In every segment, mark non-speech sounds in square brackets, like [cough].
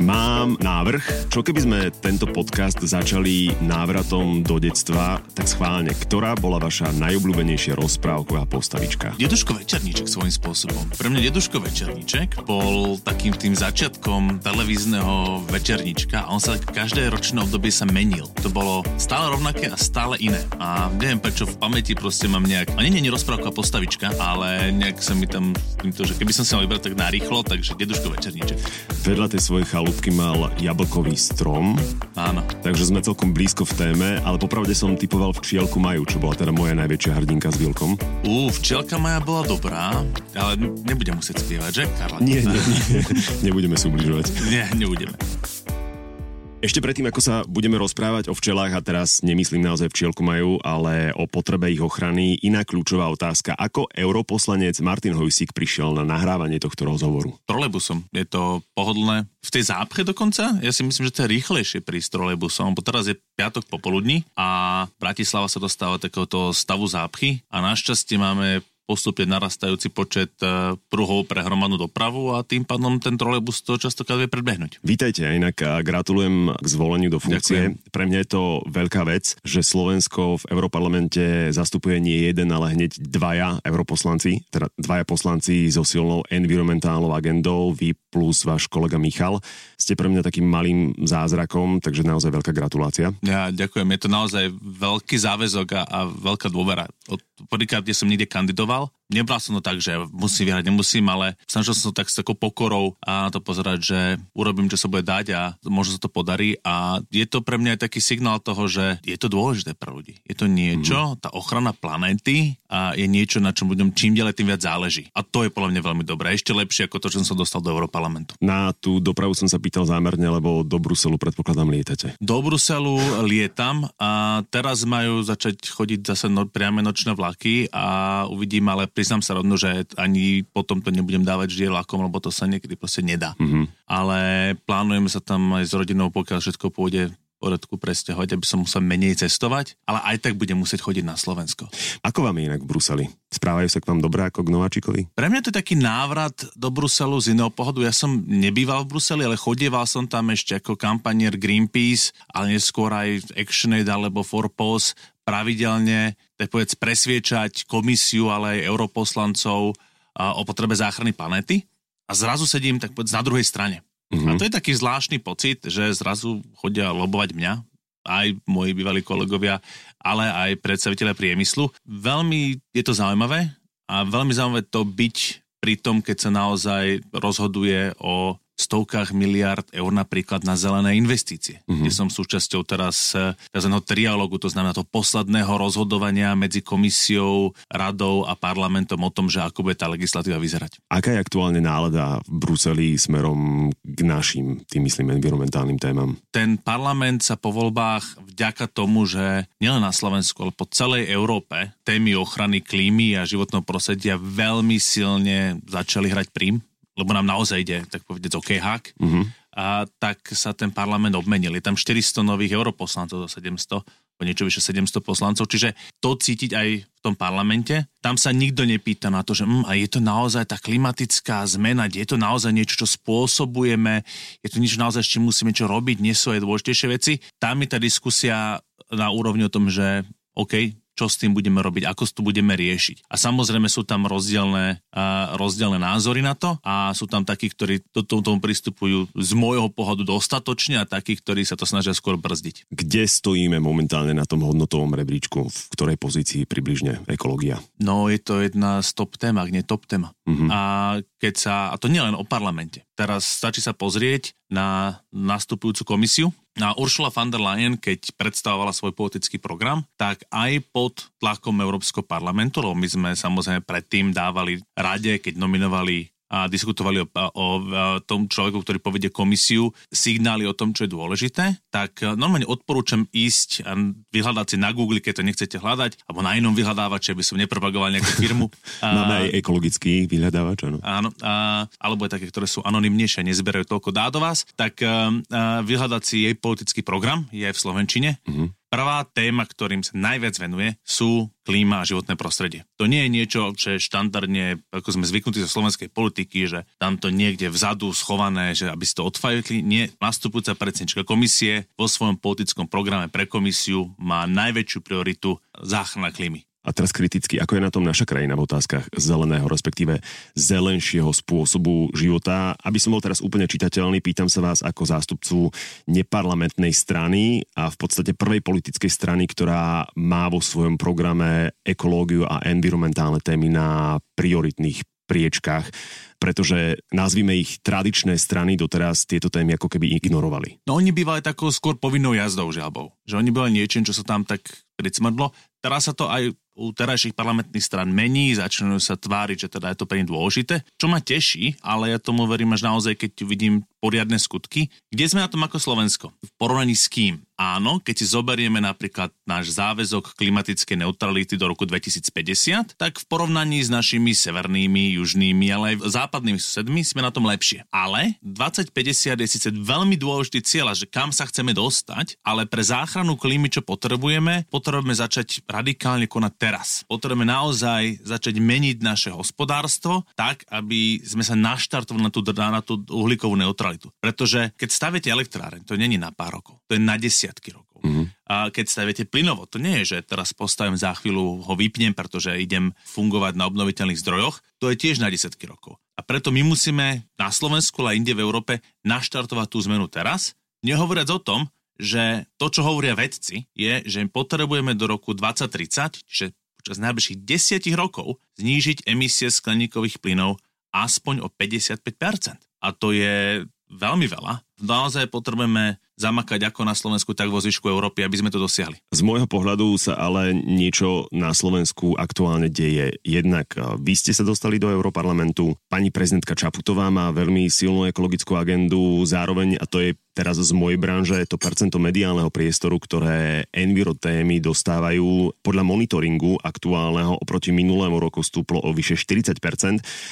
Mám návrh, čo keby sme tento podcast začali návratom do detstva, tak schválne, ktorá bola vaša najobľúbenejšia rozprávková postavička? Deduško večerníček svojím spôsobom. Pre mňa Deduško večerníček bol takým tým začiatkom televízneho večerníčka a on sa každé ročné obdobie sa menil. To bolo stále rovnaké a stále iné. A neviem prečo v pamäti proste mám nejak, a nie, nie, nie rozprávka postavička, ale nejak sa mi tam týmto, že keby som sa mal vybrať tak narýchlo, takže Deduško večerníček. Vedľa tej svojej chalúbky mal jablkový strom. Áno. Takže sme celkom blízko v téme, ale popravde som typoval včielku Maju, čo bola teda moja najväčšia hrdinka s Vilkom. Ú, včielka Maja bola dobrá, ale nebudem musieť spievať, že, Karla? Nie, nie, nie. nebudeme si ubližovať. Nie, nebudeme. Ešte predtým, ako sa budeme rozprávať o včelách, a teraz nemyslím naozaj včielku majú, ale o potrebe ich ochrany, iná kľúčová otázka. Ako europoslanec Martin Hojsík prišiel na nahrávanie tohto rozhovoru? Trolejbusom. Je to pohodlné. V tej zápche dokonca? Ja si myslím, že to je rýchlejšie prísť trolejbusom, bo teraz je piatok popoludní a Bratislava sa dostáva takéhoto stavu zápchy a našťastie máme postupne narastajúci počet e, pruhov pre hromadnú dopravu a tým pádom ten trolejbus to častokrát vie predbehnúť. Vítajte, inak gratulujem k zvoleniu do funkcie. Ďakujem. Pre mňa je to veľká vec, že Slovensko v Európarlamente zastupuje nie jeden, ale hneď dvaja europoslanci, teda dvaja poslanci so silnou environmentálnou agendou, vy plus váš kolega Michal. Ste pre mňa takým malým zázrakom, takže naozaj veľká gratulácia. Ja ďakujem, je to naozaj veľký záväzok a, a veľká dôvera. Prvýkrát, kde som niekde kandidoval, nebral som to tak, že musím vyhrať, nemusím, ale snažil som sa tak s takou pokorou a to pozerať, že urobím, čo sa bude dať a možno sa to podarí a je to pre mňa aj taký signál toho, že je to dôležité pre ľudí. Je to niečo, mm. tá ochrana planéty a je niečo, na čom budem čím ďalej tým viac záleží. A to je podľa mňa veľmi dobré. Ešte lepšie ako to, čo som sa dostal do Európarlamentu. Na tú dopravu som sa pýtal zámerne, lebo do Bruselu predpokladám lietate. Do Bruselu lietam a teraz majú začať chodiť zase no, priame nočné vlaky a uvidím, ale priznám sa rovno, že ani potom to nebudem dávať vždy vlakom, lebo to sa niekedy proste nedá. Mm-hmm. Ale plánujeme sa tam aj s rodinou, pokiaľ všetko pôjde poriadku presťahovať, aby som musel menej cestovať, ale aj tak budem musieť chodiť na Slovensko. Ako vám je inak v Bruseli? Správajú sa k vám dobré ako k Nováčikovi? Pre mňa to je taký návrat do Bruselu z iného pohodu. Ja som nebýval v Bruseli, ale chodieval som tam ešte ako kampanier Greenpeace, ale neskôr aj ActionAid alebo Forpos pravidelne, tak povedz, presviečať komisiu, ale aj europoslancov o potrebe záchrany planéty. A zrazu sedím, tak povedz, na druhej strane. Mm-hmm. A to je taký zvláštny pocit, že zrazu chodia lobovať mňa, aj moji bývalí kolegovia, ale aj predstaviteľe priemyslu. Veľmi je to zaujímavé a veľmi zaujímavé to byť pri tom, keď sa naozaj rozhoduje o stovkách miliard eur napríklad na zelené investície. Mm-hmm. Kde som súčasťou teraz eh, tzv. trialógu, to znamená to posledného rozhodovania medzi komisiou, radou a parlamentom o tom, že ako bude tá legislatíva vyzerať. Aká je aktuálne nálada v Bruseli smerom k našim, tým myslím, environmentálnym témam? Ten parlament sa po voľbách vďaka tomu, že nielen na Slovensku, ale po celej Európe témy ochrany klímy a životného prostredia veľmi silne začali hrať prím lebo nám naozaj ide, tak povedať, OK hák, mm-hmm. a tak sa ten parlament obmenil. Je tam 400 nových europoslancov do 700, o niečo vyše 700 poslancov, čiže to cítiť aj v tom parlamente. Tam sa nikto nepýta na to, že hm, a je to naozaj tá klimatická zmena, je to naozaj niečo, čo spôsobujeme, je to niečo naozaj, s čím musíme čo robiť, nie sú aj dôležitejšie veci. Tam je tá diskusia na úrovni o tom, že OK, čo s tým budeme robiť, ako to budeme riešiť. A samozrejme sú tam rozdielne, uh, rozdielne názory na to a sú tam takí, ktorí do tomu, tomu pristupujú z môjho pohľadu dostatočne a takí, ktorí sa to snažia skôr brzdiť. Kde stojíme momentálne na tom hodnotovom rebríčku? V ktorej pozícii približne ekológia? No je to jedna z top tém, ak nie top téma. Mm-hmm. A keď sa, a to nie len o parlamente, teraz stačí sa pozrieť na nastupujúcu komisiu, a Ursula von der Leyen, keď predstavovala svoj politický program, tak aj pod tlakom Európskeho parlamentu, lebo my sme samozrejme predtým dávali rade, keď nominovali a diskutovali o, o, o tom človeku, ktorý povedie komisiu, signály o tom, čo je dôležité, tak e, normálne odporúčam ísť a vyhľadať si na Google, keď to nechcete hľadať, alebo na inom vyhľadávači, aby som nepropagoval nejakú firmu. [laughs] Máme aj ekologický vyhľadávač, áno. Áno, a, alebo aj také, ktoré sú anonymnejšie, nezberajú toľko dát do vás, tak a, e, a, e, vyhľadať si jej politický program, je v Slovenčine. Mm-hmm Prvá téma, ktorým sa najviac venuje, sú klíma a životné prostredie. To nie je niečo, čo je štandardne, ako sme zvyknutí zo slovenskej politiky, že tam to niekde vzadu schované, že aby si to odfajili. Nie, nastupujúca predsednička komisie vo svojom politickom programe pre komisiu má najväčšiu prioritu záchrana klímy. A teraz kriticky, ako je na tom naša krajina v otázkach zeleného, respektíve zelenšieho spôsobu života. Aby som bol teraz úplne čitateľný, pýtam sa vás ako zástupcu neparlamentnej strany a v podstate prvej politickej strany, ktorá má vo svojom programe ekológiu a environmentálne témy na prioritných priečkách, pretože nazvime ich tradičné strany doteraz tieto témy ako keby ignorovali. No oni bývali takou skôr povinnou jazdou žalbou. Že oni boli niečím, čo sa tam tak pricmrdlo. Teraz sa to aj u terajších parlamentných stran mení, začínajú sa tváriť, že teda je to pre nich dôležité, čo ma teší, ale ja tomu verím až naozaj, keď vidím poriadne skutky. Kde sme na tom ako Slovensko? V porovnaní s kým? Áno, keď si zoberieme napríklad náš záväzok klimatickej neutrality do roku 2050, tak v porovnaní s našimi severnými, južnými, ale aj západnými susedmi sme na tom lepšie. Ale 2050 je síce veľmi dôležitý cieľ, že kam sa chceme dostať, ale pre záchranu klímy, čo potrebujeme, potrebujeme začať radikálne konať teraz. Potrebujeme naozaj začať meniť naše hospodárstvo tak, aby sme sa naštartovali na tú, na tú uhlíkovú neutralitu. Pretože keď staviete elektráreň, to není na pár rokov, to je na desiatky rokov. Mm-hmm. A keď staviete plynovod, to nie je, že teraz postavím za chvíľu, ho vypnem, pretože idem fungovať na obnoviteľných zdrojoch, to je tiež na desiatky rokov. A preto my musíme na Slovensku a inde v Európe naštartovať tú zmenu teraz, nehovoriac o tom, že to, čo hovoria vedci, je, že potrebujeme do roku 2030, čiže počas najbližších desiatich rokov, znížiť emisie skleníkových plynov aspoň o 55%. A to je veľmi veľa. Naozaj potrebujeme zamakať ako na Slovensku, tak vo zvyšku Európy, aby sme to dosiahli. Z môjho pohľadu sa ale niečo na Slovensku aktuálne deje. Jednak eh, vy ste sa dostali do Európarlamentu, pani prezidentka Čaputová má veľmi silnú ekologickú agendu, zároveň, a to je teraz z mojej branže, to percento mediálneho priestoru, ktoré enviro témy dostávajú podľa monitoringu aktuálneho oproti minulému roku stúplo o vyše 40%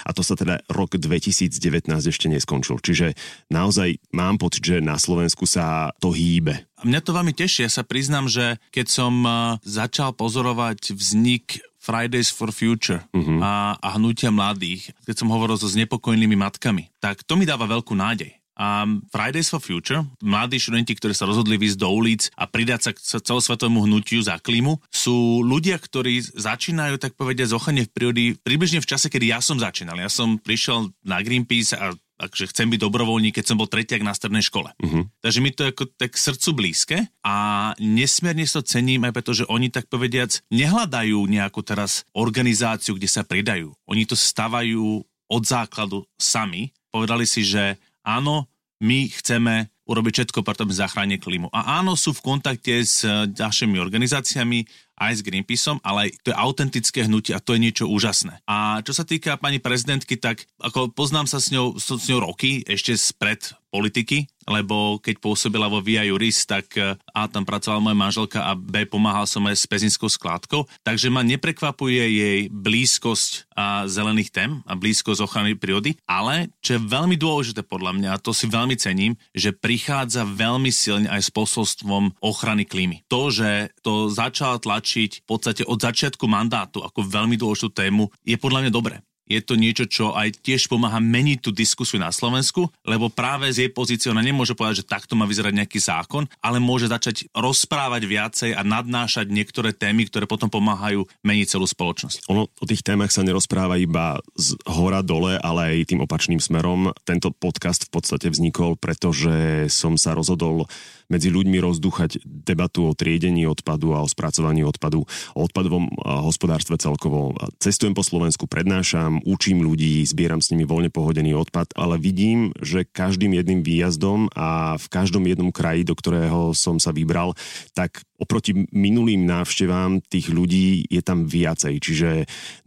a to sa teda rok 2019 ešte neskončil. Čiže naozaj mám pocit, že na Slovensku sa to hýbe. Mňa to veľmi teší. Ja sa priznám, že keď som e, začal pozorovať vznik Fridays for Future uh-huh. a, a hnutia mladých, keď som hovoril so znepokojnými matkami, tak to mi dáva veľkú nádej. A Fridays for Future, mladí študenti, ktorí sa rozhodli výjsť do ulic a pridať sa k celosvetovému hnutiu za klímu, sú ľudia, ktorí začínajú, tak povediať, zochanie v prírody približne v čase, kedy ja som začínal. Ja som prišiel na Greenpeace a takže chcem byť dobrovoľník, keď som bol tretiak na strednej škole. Uh-huh. Takže mi to ako tak srdcu blízke a nesmierne to cením aj preto, že oni tak povediac nehľadajú nejakú teraz organizáciu, kde sa pridajú. Oni to stavajú od základu sami. Povedali si, že áno, my chceme urobiť všetko preto, aby zachránili klímu. A áno, sú v kontakte s ďalšími organizáciami, aj s Greenpeaceom, ale to je autentické hnutie a to je niečo úžasné. A čo sa týka pani prezidentky, tak ako poznám sa s ňou, s ňou roky, ešte spred politiky, lebo keď pôsobila vo Via Juris, tak e, A tam pracovala moja manželka a B pomáhal som aj s pezinskou skládkou, takže ma neprekvapuje jej blízkosť a zelených tém a blízkosť ochrany prírody, ale čo je veľmi dôležité podľa mňa, a to si veľmi cením, že prichádza veľmi silne aj s posolstvom ochrany klímy. To, že to začala tlačiť v podstate od začiatku mandátu ako veľmi dôležitú tému, je podľa mňa dobré je to niečo, čo aj tiež pomáha meniť tú diskusiu na Slovensku, lebo práve z jej pozície ona nemôže povedať, že takto má vyzerať nejaký zákon, ale môže začať rozprávať viacej a nadnášať niektoré témy, ktoré potom pomáhajú meniť celú spoločnosť. Ono o tých témach sa nerozpráva iba z hora dole, ale aj tým opačným smerom. Tento podcast v podstate vznikol, pretože som sa rozhodol medzi ľuďmi rozdúchať debatu o triedení odpadu a o spracovaní odpadu, o odpadovom hospodárstve celkovo. Cestujem po Slovensku, prednášam, učím ľudí, zbieram s nimi voľne pohodený odpad, ale vidím, že každým jedným výjazdom a v každom jednom kraji, do ktorého som sa vybral, tak oproti minulým návštevám tých ľudí je tam viacej, čiže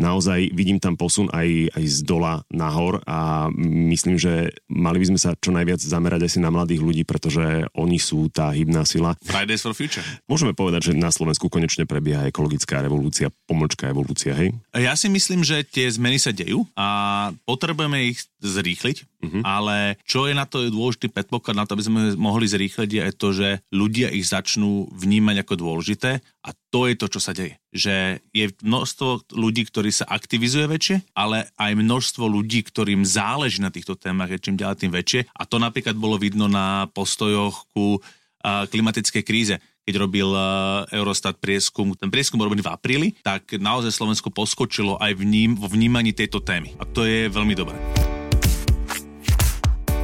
naozaj vidím tam posun aj, aj z dola nahor a myslím, že mali by sme sa čo najviac zamerať asi na mladých ľudí, pretože oni sú tá hybná sila. Fridays for Future. Môžeme povedať, že na Slovensku konečne prebieha ekologická revolúcia, pomočka evolúcia, hej? Ja si myslím, že tie zmeny sa dejú a potrebujeme ich zrýchliť Uh-huh. Ale čo je na to dôležitý predpoklad, na to, aby sme mohli zrýchliť, je to, že ľudia ich začnú vnímať ako dôležité a to je to, čo sa deje. Že je množstvo ľudí, ktorí sa aktivizuje väčšie, ale aj množstvo ľudí, ktorým záleží na týchto témach, je čím ďalej tým väčšie. A to napríklad bolo vidno na postojoch ku klimatickej kríze keď robil Eurostat prieskum, ten prieskum robený v apríli, tak naozaj Slovensko poskočilo aj v ním, vo vnímaní tejto témy. A to je veľmi dobré.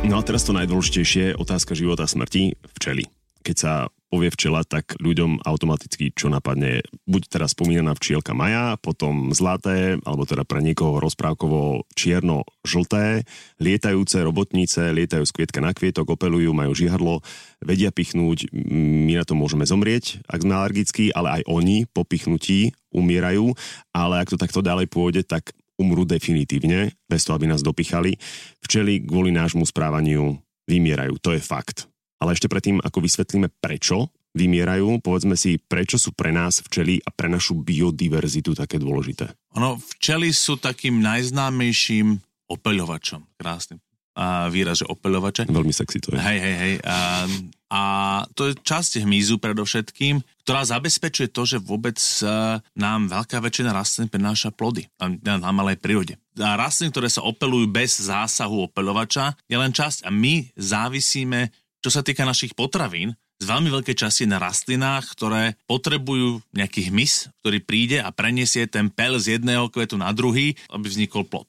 No a teraz to najdôležitejšie, otázka života a smrti, včely. Keď sa povie včela, tak ľuďom automaticky čo napadne, buď teraz spomínaná včielka Maja, potom zlaté, alebo teda pre niekoho rozprávkovo čierno-žlté, lietajúce robotnice, lietajú z kvietka na kvietok, opelujú, majú žihadlo, vedia pichnúť, my na to môžeme zomrieť, ak sme alergickí, ale aj oni po pichnutí umierajú, ale ak to takto ďalej pôjde, tak umrú definitívne, bez toho, aby nás dopichali. Včely kvôli nášmu správaniu vymierajú, to je fakt. Ale ešte predtým, ako vysvetlíme prečo vymierajú, povedzme si, prečo sú pre nás včely a pre našu biodiverzitu také dôležité. Ono, včely sú takým najznámejším opeľovačom. Krásny a výraz, že opeľovače. Veľmi sexy to je. Hej, hej, hej. A, a to je časť hmyzu predovšetkým, ktorá zabezpečuje to, že vôbec uh, nám veľká väčšina rastlín prináša plody. A na malej prírode. A rastlín, ktoré sa opelujú bez zásahu opeľovača, je len časť. A my závisíme, čo sa týka našich potravín, z veľmi veľkej časti na rastlinách, ktoré potrebujú nejaký hmyz, ktorý príde a preniesie ten pel z jedného kvetu na druhý, aby vznikol plod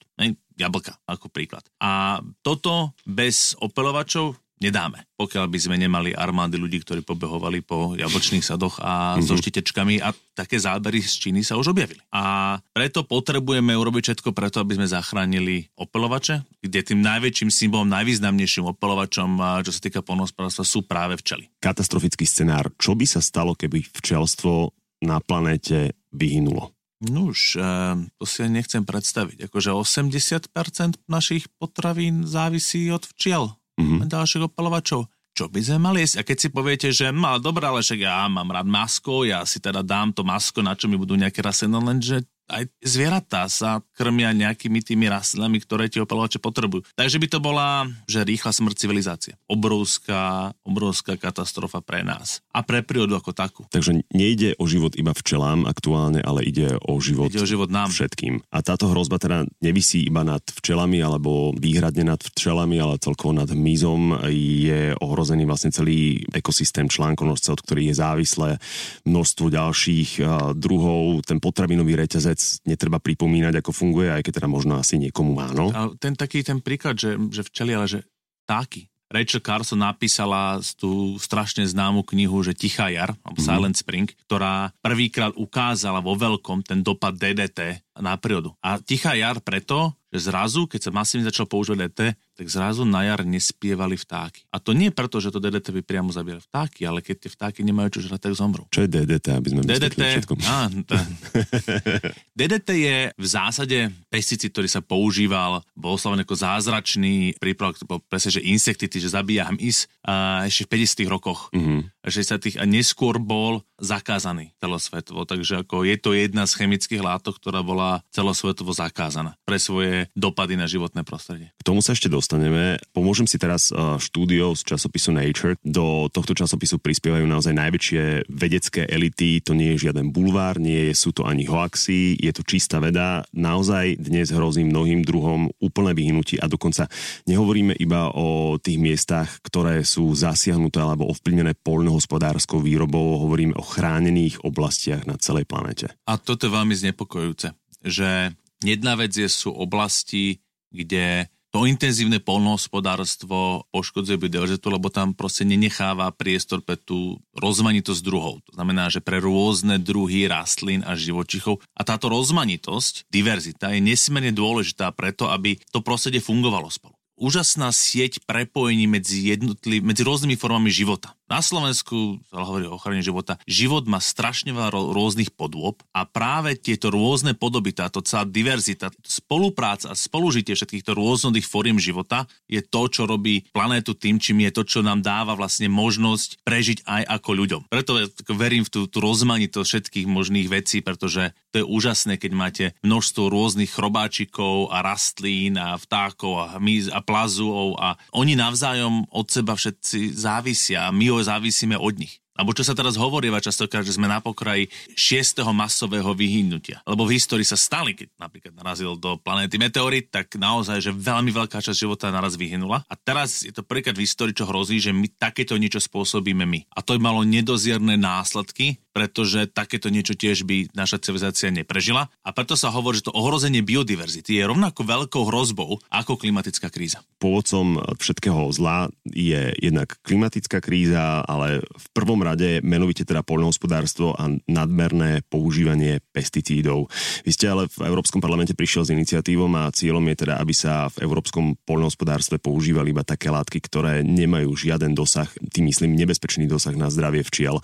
jablka, ako príklad. A toto bez opelovačov nedáme, pokiaľ by sme nemali armády ľudí, ktorí pobehovali po jablčných sadoch a mm-hmm. so štitečkami a také zábery z Číny sa už objavili. A preto potrebujeme urobiť všetko preto, aby sme zachránili opelovače, kde tým najväčším symbolom, najvýznamnejším opelovačom, čo sa týka polnohospodárstva, sú práve včely. Katastrofický scenár. Čo by sa stalo, keby včelstvo na planéte vyhynulo? No už, ehm, to si nechcem predstaviť. Akože 80% našich potravín závisí od včiel mm-hmm. ďalších opalovačov. Čo by sme mali jesť? A keď si poviete, že no, dobré, ale však ja mám rád masko, ja si teda dám to masko, na čo mi budú nejaké rastliny, lenže aj zvieratá sa krmia nejakými tými rastlinami, ktoré tie opalovače potrebujú. Takže by to bola, že rýchla smrť civilizácie. Obrovská, obrovská katastrofa pre nás. A pre prírodu ako takú. Takže nejde o život iba včelám aktuálne, ale ide o život, ide o život nám. všetkým. A táto hrozba teda nevisí iba nad včelami, alebo výhradne nad včelami, ale celkovo nad hmyzom. Je ohrozený vlastne celý ekosystém článkonožca, od ktorých je závislé množstvo ďalších druhov. Ten potravinový reťazec netreba pripomínať, ako funguje, aj keď teda možno asi niekomu áno. A ten taký ten príklad, že, že včeli, ale že táky. Rachel Carson napísala tú strašne známu knihu, že Tichá jar, alebo mm-hmm. Silent Spring, ktorá prvýkrát ukázala vo veľkom ten dopad DDT na prírodu. A Tichá jar preto, že zrazu, keď sa masívne začal používať DDT, tak zrazu na jar nespievali vtáky. A to nie preto, že to DDT by priamo zabíjali vtáky, ale keď tie vtáky nemajú čo žrať, tak zomrú. Čo je DDT, aby sme DDT, á, [laughs] DDT je v zásade pesticid, ktorý sa používal, bol oslovený ako zázračný prípravok, bol presne, že insektity, že zabíja hmyz a ešte v 50 rokoch. Mm-hmm. 60 a neskôr bol zakázaný celosvetovo, takže ako je to jedna z chemických látok, ktorá bola celosvetovo zakázaná pre svoje dopady na životné prostredie. K tomu sa ešte dostaneme. Pomôžem si teraz štúdiou z časopisu Nature. Do tohto časopisu prispievajú naozaj najväčšie vedecké elity. To nie je žiaden bulvár, nie sú to ani hoaxy, je to čistá veda. Naozaj dnes hrozí mnohým druhom úplné vyhnutie a dokonca nehovoríme iba o tých miestach, ktoré sú zasiahnuté alebo ovplyvnené poľnohospodárskou výrobou, hovoríme o chránených oblastiach na celej planete. A toto je veľmi znepokojúce, že jedna vec je, sú oblasti, kde to intenzívne polnohospodárstvo poškodzuje biodiverzitu, lebo tam proste nenecháva priestor pre tú rozmanitosť druhov. To znamená, že pre rôzne druhy rastlín a živočichov. A táto rozmanitosť, diverzita, je nesmierne dôležitá preto, aby to prostredie fungovalo spolu úžasná sieť prepojení medzi, medzi rôznymi formami života. Na Slovensku sa hovorí o ochrane života. Život má strašne veľa rôznych podôb a práve tieto rôzne podoby, táto celá diverzita, spolupráca a spolužitie všetkýchto rôznych fóriem života je to, čo robí planétu tým, čím je to, čo nám dáva vlastne možnosť prežiť aj ako ľuďom. Preto verím v tú, tú rozmanitosť všetkých možných vecí, pretože to je úžasné, keď máte množstvo rôznych chrobáčikov a rastlín a vtákov a hmyz a plazov a oni navzájom od seba všetci závisia a my závisíme od nich. Alebo čo sa teraz hovoríva častokrát, že sme na pokraji šiestého masového vyhnutia. Lebo v histórii sa stali, keď napríklad narazil do planéty meteorit, tak naozaj, že veľmi veľká časť života naraz vyhynula. A teraz je to prvýkrát v histórii, čo hrozí, že my takéto niečo spôsobíme my. A to by malo nedozierne následky, pretože takéto niečo tiež by naša civilizácia neprežila. A preto sa hovorí, že to ohrozenie biodiverzity je rovnako veľkou hrozbou ako klimatická kríza. Pôvodcom všetkého zla je jednak klimatická kríza, ale v prvom rade menovite teda poľnohospodárstvo a nadmerné používanie pesticídov. Vy ste ale v Európskom parlamente prišiel s iniciatívom a cieľom je teda, aby sa v európskom poľnohospodárstve používali iba také látky, ktoré nemajú žiaden dosah, tým myslím nebezpečný dosah na zdravie včiel.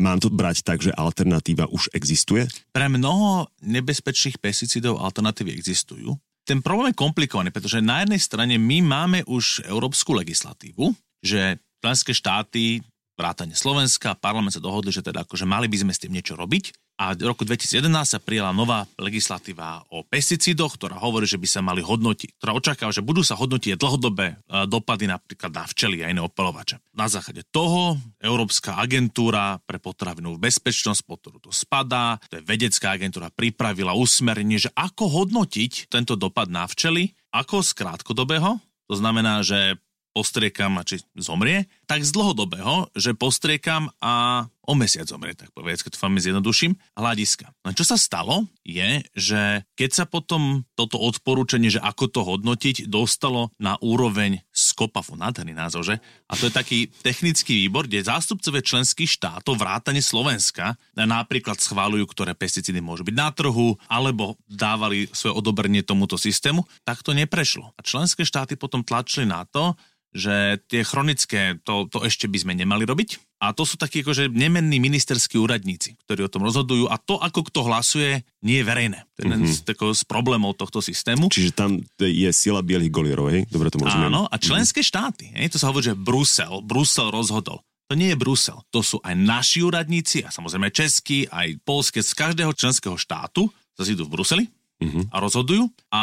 Mám to brať takže alternatíva už existuje? Pre mnoho nebezpečných pesticídov alternatívy existujú. Ten problém je komplikovaný, pretože na jednej strane my máme už európsku legislatívu, že členské štáty vrátane Slovenska, parlament sa dohodli, že teda akože mali by sme s tým niečo robiť a v roku 2011 sa prijala nová legislatíva o pesticídoch, ktorá hovorí, že by sa mali hodnotiť, ktorá očakáva, že budú sa hodnotiť dlhodobé e, dopady napríklad na včely a iné opelovače. Na základe toho Európska agentúra pre potravinovú bezpečnosť, pod ktorú to spadá, to je vedecká agentúra, pripravila usmernenie, že ako hodnotiť tento dopad na včely, ako z krátkodobého, to znamená, že postriekam a či zomrie, tak z dlhodobého, že postriekam a o mesiac zomrie, tak povedz, keď to veľmi zjednoduším, hľadiska. No čo sa stalo, je, že keď sa potom toto odporúčanie, že ako to hodnotiť, dostalo na úroveň SKOPAFu, nádherný názov, že? A to je taký technický výbor, kde zástupcovia členských štátov, vrátane Slovenska, napríklad schválujú, ktoré pesticídy môžu byť na trhu, alebo dávali svoje odobrenie tomuto systému, tak to neprešlo. A členské štáty potom tlačili na to, že tie chronické, to, to ešte by sme nemali robiť. A to sú takí akože nemenní ministerskí úradníci, ktorí o tom rozhodujú a to, ako kto hlasuje, nie je verejné. To je jeden mm-hmm. z, z problémov tohto systému. Čiže tam je sila bielých golierov, hej? Dobre to môžeme. Áno, a členské mm-hmm. štáty, hej? to sa hovorí, že Brusel, Brusel rozhodol. To nie je Brusel, to sú aj naši úradníci a samozrejme českí, aj polské, z každého členského štátu zase idú v Bruseli mm-hmm. a rozhodujú a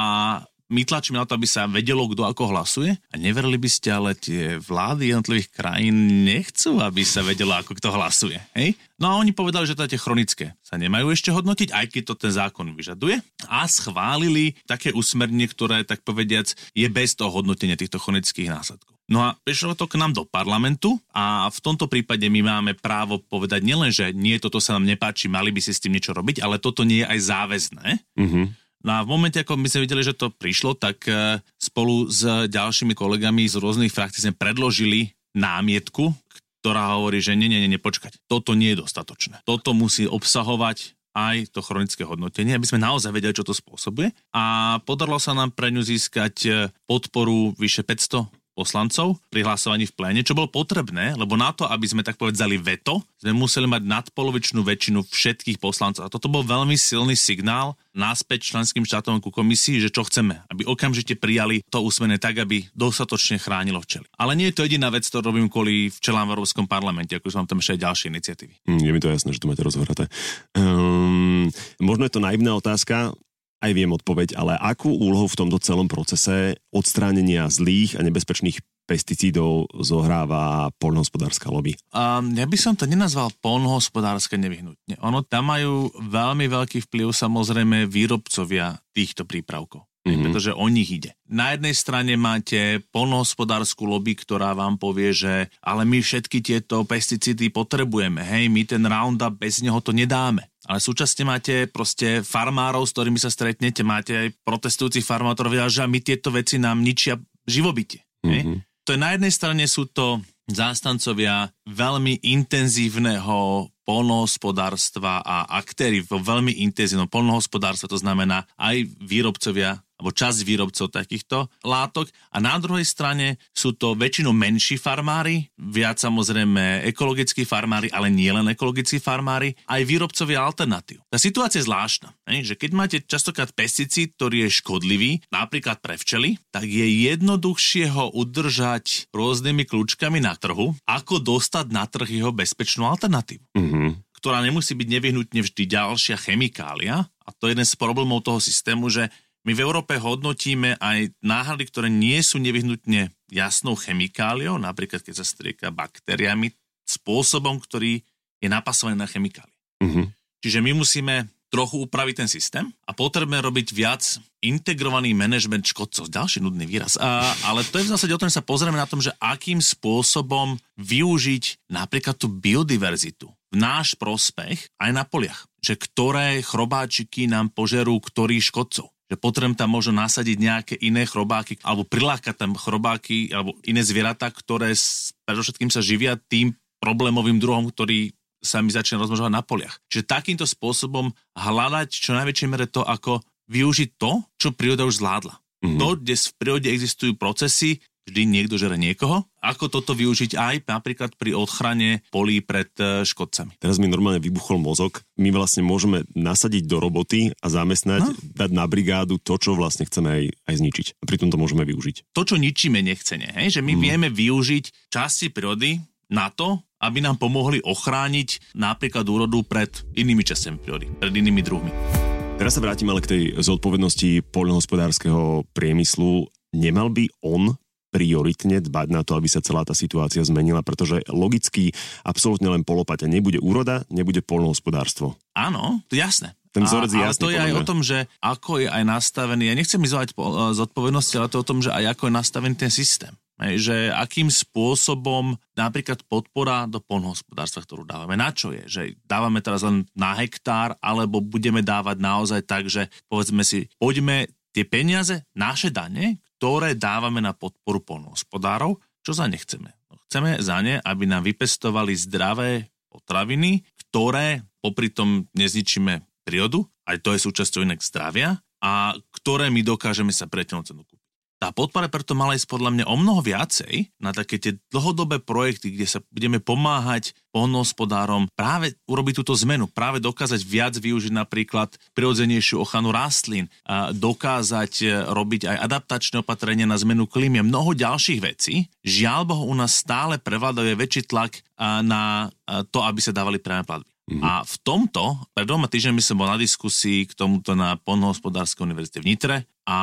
my tlačíme na to, aby sa vedelo, kto ako hlasuje. A neverili by ste, ale tie vlády jednotlivých krajín nechcú, aby sa vedelo, ako kto hlasuje. Hej? No a oni povedali, že tie chronické sa nemajú ešte hodnotiť, aj keď to ten zákon vyžaduje. A schválili také usmernenie, ktoré, tak povediac, je bez toho hodnotenia týchto chronických následkov. No a prišlo to k nám do parlamentu a v tomto prípade my máme právo povedať nielen, že nie, toto sa nám nepáči, mali by si s tým niečo robiť, ale toto nie je aj záväzné. Mm-hmm. No a v momente, ako my sme videli, že to prišlo, tak e, spolu s ďalšími kolegami z rôznych frakcií sme predložili námietku, ktorá hovorí, že nie, nie, nie, počkať, toto nie je dostatočné. Toto musí obsahovať aj to chronické hodnotenie, aby sme naozaj vedeli, čo to spôsobuje. A podarilo sa nám pre ňu získať e, podporu vyše 500 poslancov pri hlasovaní v pléne, čo bolo potrebné, lebo na to, aby sme tak povedzali veto, sme museli mať nadpolovičnú väčšinu všetkých poslancov. A toto bol veľmi silný signál náspäť členským štátom ku komisii, že čo chceme, aby okamžite prijali to úsmene tak, aby dostatočne chránilo včely. Ale nie je to jediná vec, ktorú robím kvôli včelám v Európskom parlamente, ako som tam ešte ďalšie iniciatívy. Mm, je mi to jasné, že tu máte rozhoraté. Um, možno je to naivná otázka, aj viem odpoveď, ale akú úlohu v tomto celom procese odstránenia zlých a nebezpečných pesticídov zohráva polnohospodárska lobby? Um, ja by som to nenazval polnohospodárske nevyhnutne. Ono tam majú veľmi veľký vplyv samozrejme výrobcovia týchto prípravkov. Mm-hmm. Pretože o nich ide. Na jednej strane máte polnohospodárskú lobby, ktorá vám povie, že ale my všetky tieto pesticídy potrebujeme. Hej, my ten Roundup bez neho to nedáme. Ale súčasne máte proste farmárov, s ktorými sa stretnete, máte aj protestujúcich farmárov, že my tieto veci nám ničia živobytie. Mm-hmm. To je na jednej strane sú to zástancovia veľmi intenzívneho polnohospodárstva a aktéry vo veľmi intenzívnom polnohospodárstve, to znamená aj výrobcovia alebo časť výrobcov takýchto látok a na druhej strane sú to väčšinou menší farmári, viac samozrejme ekologickí farmári, ale nie len ekologickí farmári, aj výrobcovia alternatív. Tá situácia je zvláštna, že keď máte častokrát pesticíd, ktorý je škodlivý, napríklad pre včely, tak je jednoduchšie ho udržať rôznymi kľúčkami na trhu, ako dostať na trh jeho bezpečnú alternatívu. Mm-hmm ktorá nemusí byť nevyhnutne vždy ďalšia chemikália. A to je jeden z problémov toho systému, že my v Európe hodnotíme aj náhady, ktoré nie sú nevyhnutne jasnou chemikáliou, napríklad keď sa strieka baktériami, spôsobom, ktorý je napasovaný na chemikálie. Uh-huh. Čiže my musíme trochu upraviť ten systém a potrebujeme robiť viac integrovaný manažment škodcov. Ďalší nudný výraz. A, ale to je v zásade o tom, že sa pozrieme na tom, že akým spôsobom využiť napríklad tú biodiverzitu v náš prospech aj na poliach. Že ktoré chrobáčiky nám požerú ktorých škodcov že potrebujem tam možno nasadiť nejaké iné chrobáky alebo prilákať tam chrobáky alebo iné zvieratá, ktoré predovšetkým sa živia tým problémovým druhom, ktorý sa mi začne rozmnožovať na poliach. Čiže takýmto spôsobom hľadať čo najväčšej mere to, ako využiť to, čo príroda už zvládla. Mm-hmm. To, kde v prírode existujú procesy, vždy niekto žere niekoho. Ako toto využiť aj napríklad pri ochrane polí pred e, škodcami. Teraz mi normálne vybuchol mozog. My vlastne môžeme nasadiť do roboty a zamestnať, no. dať na brigádu to, čo vlastne chceme aj, aj zničiť. A pritom to môžeme využiť. To, čo ničíme, nechcene. Hej? Že my hmm. vieme využiť časti prírody na to, aby nám pomohli ochrániť napríklad úrodu pred inými časťami prírody, pred inými druhmi. Teraz sa vrátim ale k tej zodpovednosti poľnohospodárskeho priemyslu. Nemal by on prioritne dbať na to, aby sa celá tá situácia zmenila, pretože logicky absolútne len polopate. Nebude úroda, nebude polnohospodárstvo. Áno, to jasné. Ten vzorec a, ale to je aj o tom, že ako je aj nastavený, ja nechcem izovať zodpovednosti, ale to je o tom, že aj ako je nastavený ten systém. Hej, že akým spôsobom napríklad podpora do polnohospodárstva, ktorú dávame, na čo je? Že dávame teraz len na hektár, alebo budeme dávať naozaj tak, že povedzme si, poďme tie peniaze, naše dane, ktoré dávame na podporu polnohospodárov, čo za ne chceme? No, chceme za ne, aby nám vypestovali zdravé potraviny, ktoré popri tom nezničíme prírodu, aj to je súčasťou inak zdravia, a ktoré my dokážeme sa preťahnúť cenu kúpiť. Tá podpora preto mala ísť podľa mňa o mnoho viacej na také tie dlhodobé projekty, kde sa budeme pomáhať polnohospodárom práve urobiť túto zmenu, práve dokázať viac využiť napríklad prirodzenejšiu ochranu rastlín, a dokázať e, robiť aj adaptačné opatrenia na zmenu klímy a mnoho ďalších vecí. Žiaľ Bohu, u nás stále prevláduje väčší tlak na to, aby sa dávali priame platby. Mm-hmm. A v tomto, pred dvoma týždňami som bol na diskusii k tomuto na Polnohospodárskej univerzite v Nitre a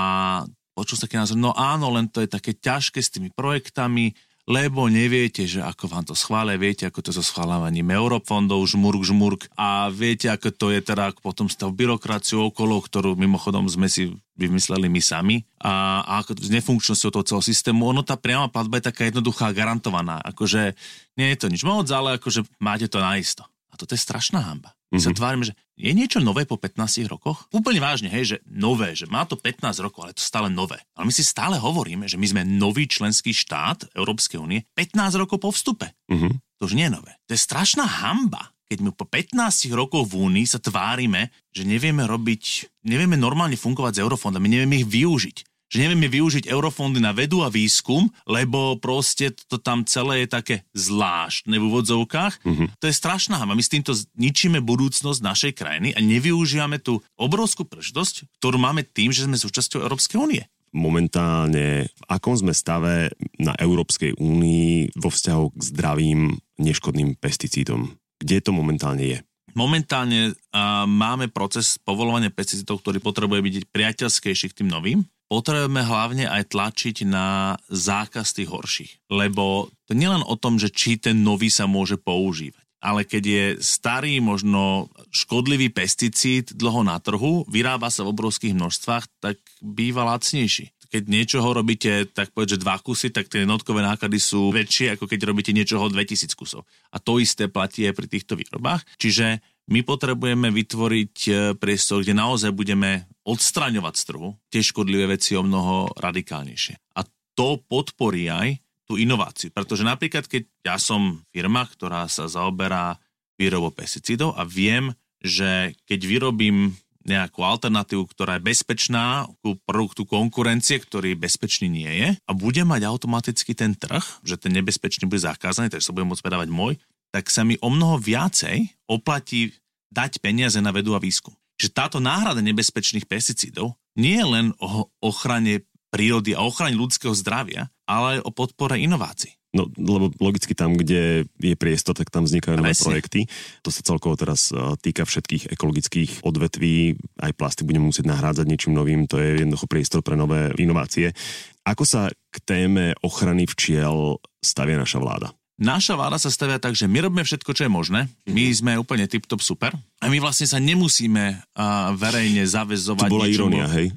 počul sa taký názor, no áno, len to je také ťažké s tými projektami, lebo neviete, že ako vám to schvália, viete, ako to so schváľavaním eurofondov, žmurk, žmurk. A viete, ako to je teda potom stav byrokraciu okolo, ktorú mimochodom sme si vymysleli my sami. A, a ako s nefunkčnosťou toho celého systému, ono tá priama platba je taká jednoduchá, garantovaná, akože nie je to nič moc, ale akože máte to naisto. A toto je strašná hamba. My mm-hmm. sa mhm. tvárime, že je niečo nové po 15 rokoch? Úplne vážne, hej, že nové, že má to 15 rokov, ale to stále nové. Ale my si stále hovoríme, že my sme nový členský štát Európskej únie 15 rokov po vstupe. Mm-hmm. To už nie je nové. To je strašná hamba, keď my po 15 rokoch v Únii sa tvárime, že nevieme robiť, nevieme normálne fungovať s eurofondami, nevieme ich využiť že nevieme využiť eurofondy na vedu a výskum, lebo proste to tam celé je také zvláštne v úvodzovkách. Mm-hmm. To je strašná hamba. My s týmto ničíme budúcnosť našej krajiny a nevyužívame tú obrovskú príležitosť, ktorú máme tým, že sme súčasťou Európskej únie momentálne v akom sme stave na Európskej únii vo vzťahu k zdravým neškodným pesticídom? Kde to momentálne je? Momentálne uh, máme proces povolovania pesticídov, ktorý potrebuje byť priateľskejší k tým novým potrebujeme hlavne aj tlačiť na zákaz tých horších. Lebo to nie len o tom, že či ten nový sa môže používať. Ale keď je starý, možno škodlivý pesticíd dlho na trhu, vyrába sa v obrovských množstvách, tak býva lacnejší keď niečoho robíte, tak povedať, že dva kusy, tak tie jednotkové náklady sú väčšie, ako keď robíte niečoho 2000 kusov. A to isté platí aj pri týchto výrobách. Čiže my potrebujeme vytvoriť e, priestor, kde naozaj budeme odstraňovať z trhu tie škodlivé veci o mnoho radikálnejšie. A to podporí aj tú inováciu. Pretože napríklad, keď ja som firma, ktorá sa zaoberá výrobou pesticídov a viem, že keď vyrobím nejakú alternatívu, ktorá je bezpečná ku produktu konkurencie, ktorý bezpečný nie je a bude mať automaticky ten trh, že ten nebezpečný bude zakázaný, takže sa bude môcť predávať môj, tak sa mi o mnoho viacej oplatí dať peniaze na vedu a výskum. Že táto náhrada nebezpečných pesticídov nie je len o ochrane prírody a ochrane ľudského zdravia, ale aj o podpore inovácií. No, lebo logicky tam, kde je priestor, tak tam vznikajú nové projekty. To sa celkovo teraz e, týka všetkých ekologických odvetví. Aj plasty budeme musieť nahrádzať niečím novým. To je jednoducho priestor pre nové inovácie. Ako sa k téme ochrany včiel stavia naša vláda? Naša vláda sa stavia tak, že my robíme všetko, čo je možné. My mhm. sme úplne tip-top super. A my vlastne sa nemusíme uh, verejne zavezovať. To bola ironia, hej?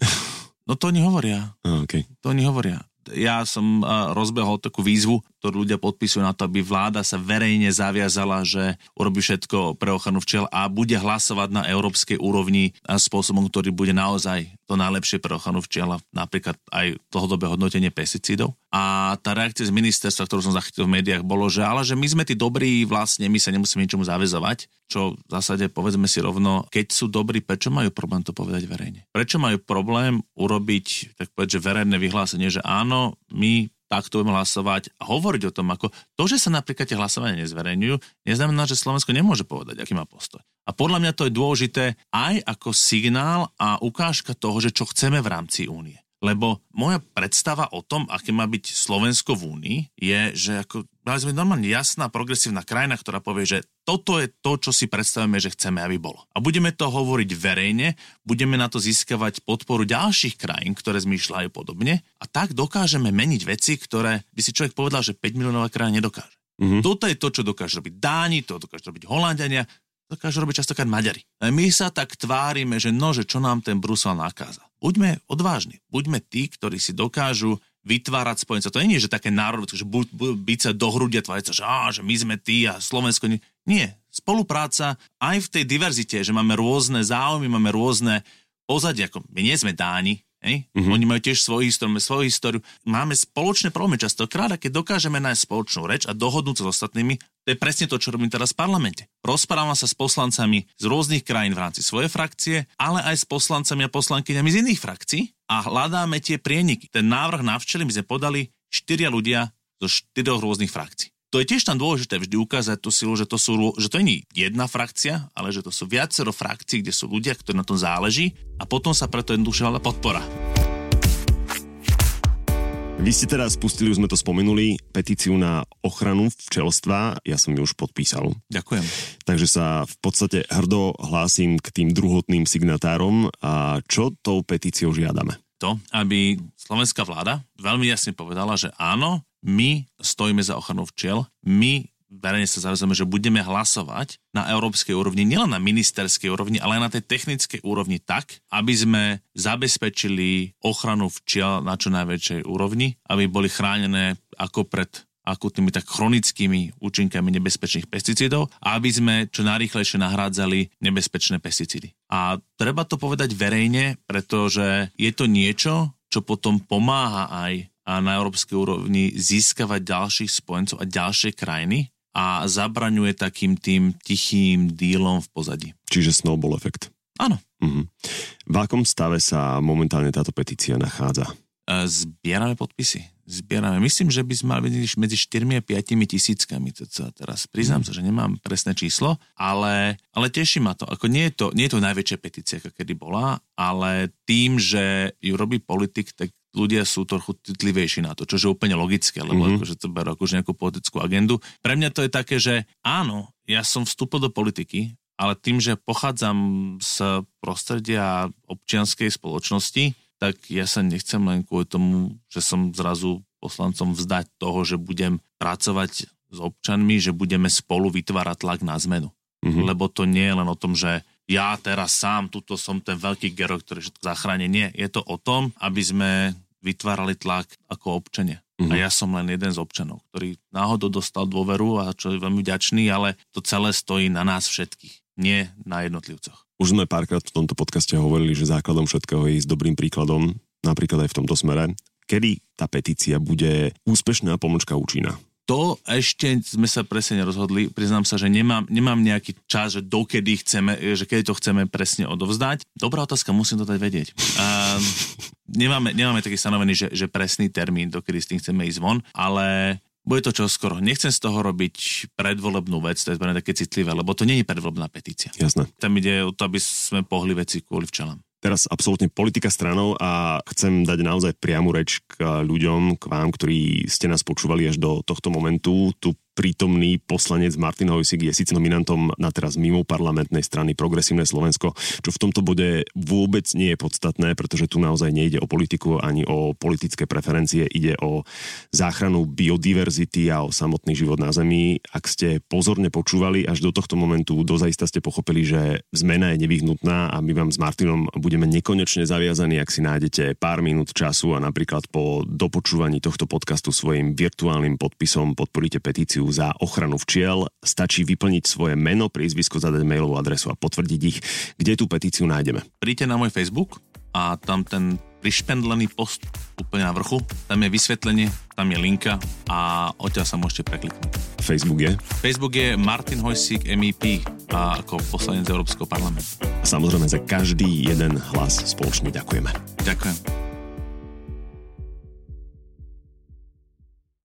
No to oni hovoria. Okay. To oni hovoria ja som rozbehol takú výzvu, ktorú ľudia podpisujú na to, aby vláda sa verejne zaviazala, že urobí všetko pre ochranu včiel a bude hlasovať na európskej úrovni spôsobom, ktorý bude naozaj to najlepšie pre ochranu včiel, napríklad aj dlhodobé hodnotenie pesticídov. A tá reakcia z ministerstva, ktorú som zachytil v médiách, bolo, že ale že my sme tí dobrí, vlastne my sa nemusíme ničomu zavezovať, čo v zásade povedzme si rovno, keď sú dobrí, prečo majú problém to povedať verejne? Prečo majú problém urobiť, tak povedať, že verejné vyhlásenie, že áno, my takto budeme hlasovať a hovoriť o tom, ako to, že sa napríklad tie hlasovania nezverejňujú, neznamená, že Slovensko nemôže povedať, aký má postoj. A podľa mňa to je dôležité aj ako signál a ukážka toho, že čo chceme v rámci únie. Lebo moja predstava o tom, aké má byť Slovensko v Únii, je, že ako mali sme normálne jasná progresívna krajina, ktorá povie, že toto je to, čo si predstavujeme, že chceme, aby bolo. A budeme to hovoriť verejne, budeme na to získavať podporu ďalších krajín, ktoré zmýšľajú podobne a tak dokážeme meniť veci, ktoré by si človek povedal, že 5 miliónová krajina nedokáže. Mm-hmm. Toto je to, čo dokáže robiť Dáni, to dokáže robiť Holandiania, dokážu robiť častokrát Maďari. A my sa tak tvárime, že no, že čo nám ten Brusel nakázal. Buďme odvážni, buďme tí, ktorí si dokážu vytvárať spojenca. To nie je, že také národové, že bu, bu, byť sa do hrudia, tváriť sa, že, á, že my sme tí a Slovensko nie. Nie. Spolupráca aj v tej diverzite, že máme rôzne záujmy, máme rôzne pozadie, ako my nie sme Dáni, Hej? Mm-hmm. Oni majú tiež svoju históriu, svoju históriu. Máme spoločné problémy častokrát a keď dokážeme nájsť spoločnú reč a dohodnúť sa s ostatnými, to je presne to, čo robím teraz v parlamente. Rozprávam sa s poslancami z rôznych krajín v rámci svojej frakcie, ale aj s poslancami a poslankyňami z iných frakcií a hľadáme tie prieniky. Ten návrh na včeli my sme podali štyria ľudia zo štyroch rôznych frakcií. To je tiež tam dôležité vždy ukázať tú silu, že to, sú, že to nie je jedna frakcia, ale že to sú viacero frakcií, kde sú ľudia, ktorí na tom záleží a potom sa preto jednoducho podpora. Vy ste teraz spustili, už sme to spomenuli, petíciu na ochranu včelstva. Ja som ju už podpísal. Ďakujem. Takže sa v podstate hrdo hlásim k tým druhotným signatárom. A čo tou petíciou žiadame? To, aby slovenská vláda veľmi jasne povedala, že áno, my stojíme za ochranu včiel, my verejne sa zavezujeme, že budeme hlasovať na európskej úrovni, nielen na ministerskej úrovni, ale aj na tej technickej úrovni tak, aby sme zabezpečili ochranu včiel na čo najväčšej úrovni, aby boli chránené ako pred akutnými, tak chronickými účinkami nebezpečných pesticídov aby sme čo najrýchlejšie nahrádzali nebezpečné pesticídy. A treba to povedať verejne, pretože je to niečo, čo potom pomáha aj a na európskej úrovni získavať ďalších spojencov a ďalšie krajiny a zabraňuje takým tým tichým dílom v pozadí. Čiže snowball efekt. Áno. Mhm. V akom stave sa momentálne táto petícia nachádza? E, zbierame podpisy. Zbierame. Myslím, že by sme mali byť medzi 4 a 5 tisíckami. To sa teraz priznám mm. sa, že nemám presné číslo, ale, ale teší ma to. Ako nie, je to. Nie je to najväčšia petícia, ako kedy bola, ale tým, že ju robí politik, tak ľudia sú trochu citlivejší na to, čo je úplne logické, lebo mm-hmm. akože to berú akože nejakú politickú agendu. Pre mňa to je také, že áno, ja som vstúpil do politiky, ale tým, že pochádzam z prostredia občianskej spoločnosti, tak ja sa nechcem len kvôli tomu, že som zrazu poslancom vzdať toho, že budem pracovať s občanmi, že budeme spolu vytvárať tlak na zmenu. Mm-hmm. Lebo to nie je len o tom, že ja teraz sám, tuto som ten veľký gero, ktorý všetko zachráni. Nie, je to o tom, aby sme vytvárali tlak ako občania. Mm-hmm. A ja som len jeden z občanov, ktorý náhodou dostal dôveru a čo je veľmi vďačný, ale to celé stojí na nás všetkých, nie na jednotlivcoch. Už sme párkrát v tomto podcaste hovorili, že základom všetkého je ísť dobrým príkladom, napríklad aj v tomto smere. Kedy tá petícia bude úspešná pomočka účinná? To ešte sme sa presne nerozhodli. Priznám sa, že nemám, nemám nejaký čas, že dokedy chceme, že kedy to chceme presne odovzdať. Dobrá otázka, musím to dať vedieť. Um, nemáme, nemáme taký stanovený, že, že presný termín, dokedy s tým chceme ísť von, ale bude to čo skoro. Nechcem z toho robiť predvolebnú vec, to je také citlivé, lebo to nie je predvolebná petícia. Jasné. Tam ide o to, aby sme pohli veci kvôli včelám teraz absolútne politika stranou a chcem dať naozaj priamu reč k ľuďom, k vám, ktorí ste nás počúvali až do tohto momentu. Tu prítomný poslanec Martin Hojsik je síce nominantom na teraz mimo parlamentnej strany Progresívne Slovensko, čo v tomto bode vôbec nie je podstatné, pretože tu naozaj nejde o politiku ani o politické preferencie, ide o záchranu biodiverzity a o samotný život na Zemi. Ak ste pozorne počúvali až do tohto momentu, dozajista ste pochopili, že zmena je nevyhnutná a my vám s Martinom budeme nekonečne zaviazaní, ak si nájdete pár minút času a napríklad po dopočúvaní tohto podcastu svojim virtuálnym podpisom podporíte petíciu petíciu za ochranu včiel. Stačí vyplniť svoje meno, prízvisko, zadať mailovú adresu a potvrdiť ich. Kde tú petíciu nájdeme? Príďte na môj Facebook a tam ten prišpendlený post úplne na vrchu. Tam je vysvetlenie, tam je linka a odtiaľ sa môžete prekliknúť. Facebook je? Facebook je Martin Hojsík MEP a ako poslanec Európskeho parlamentu. Samozrejme za každý jeden hlas spoločne ďakujeme. Ďakujem.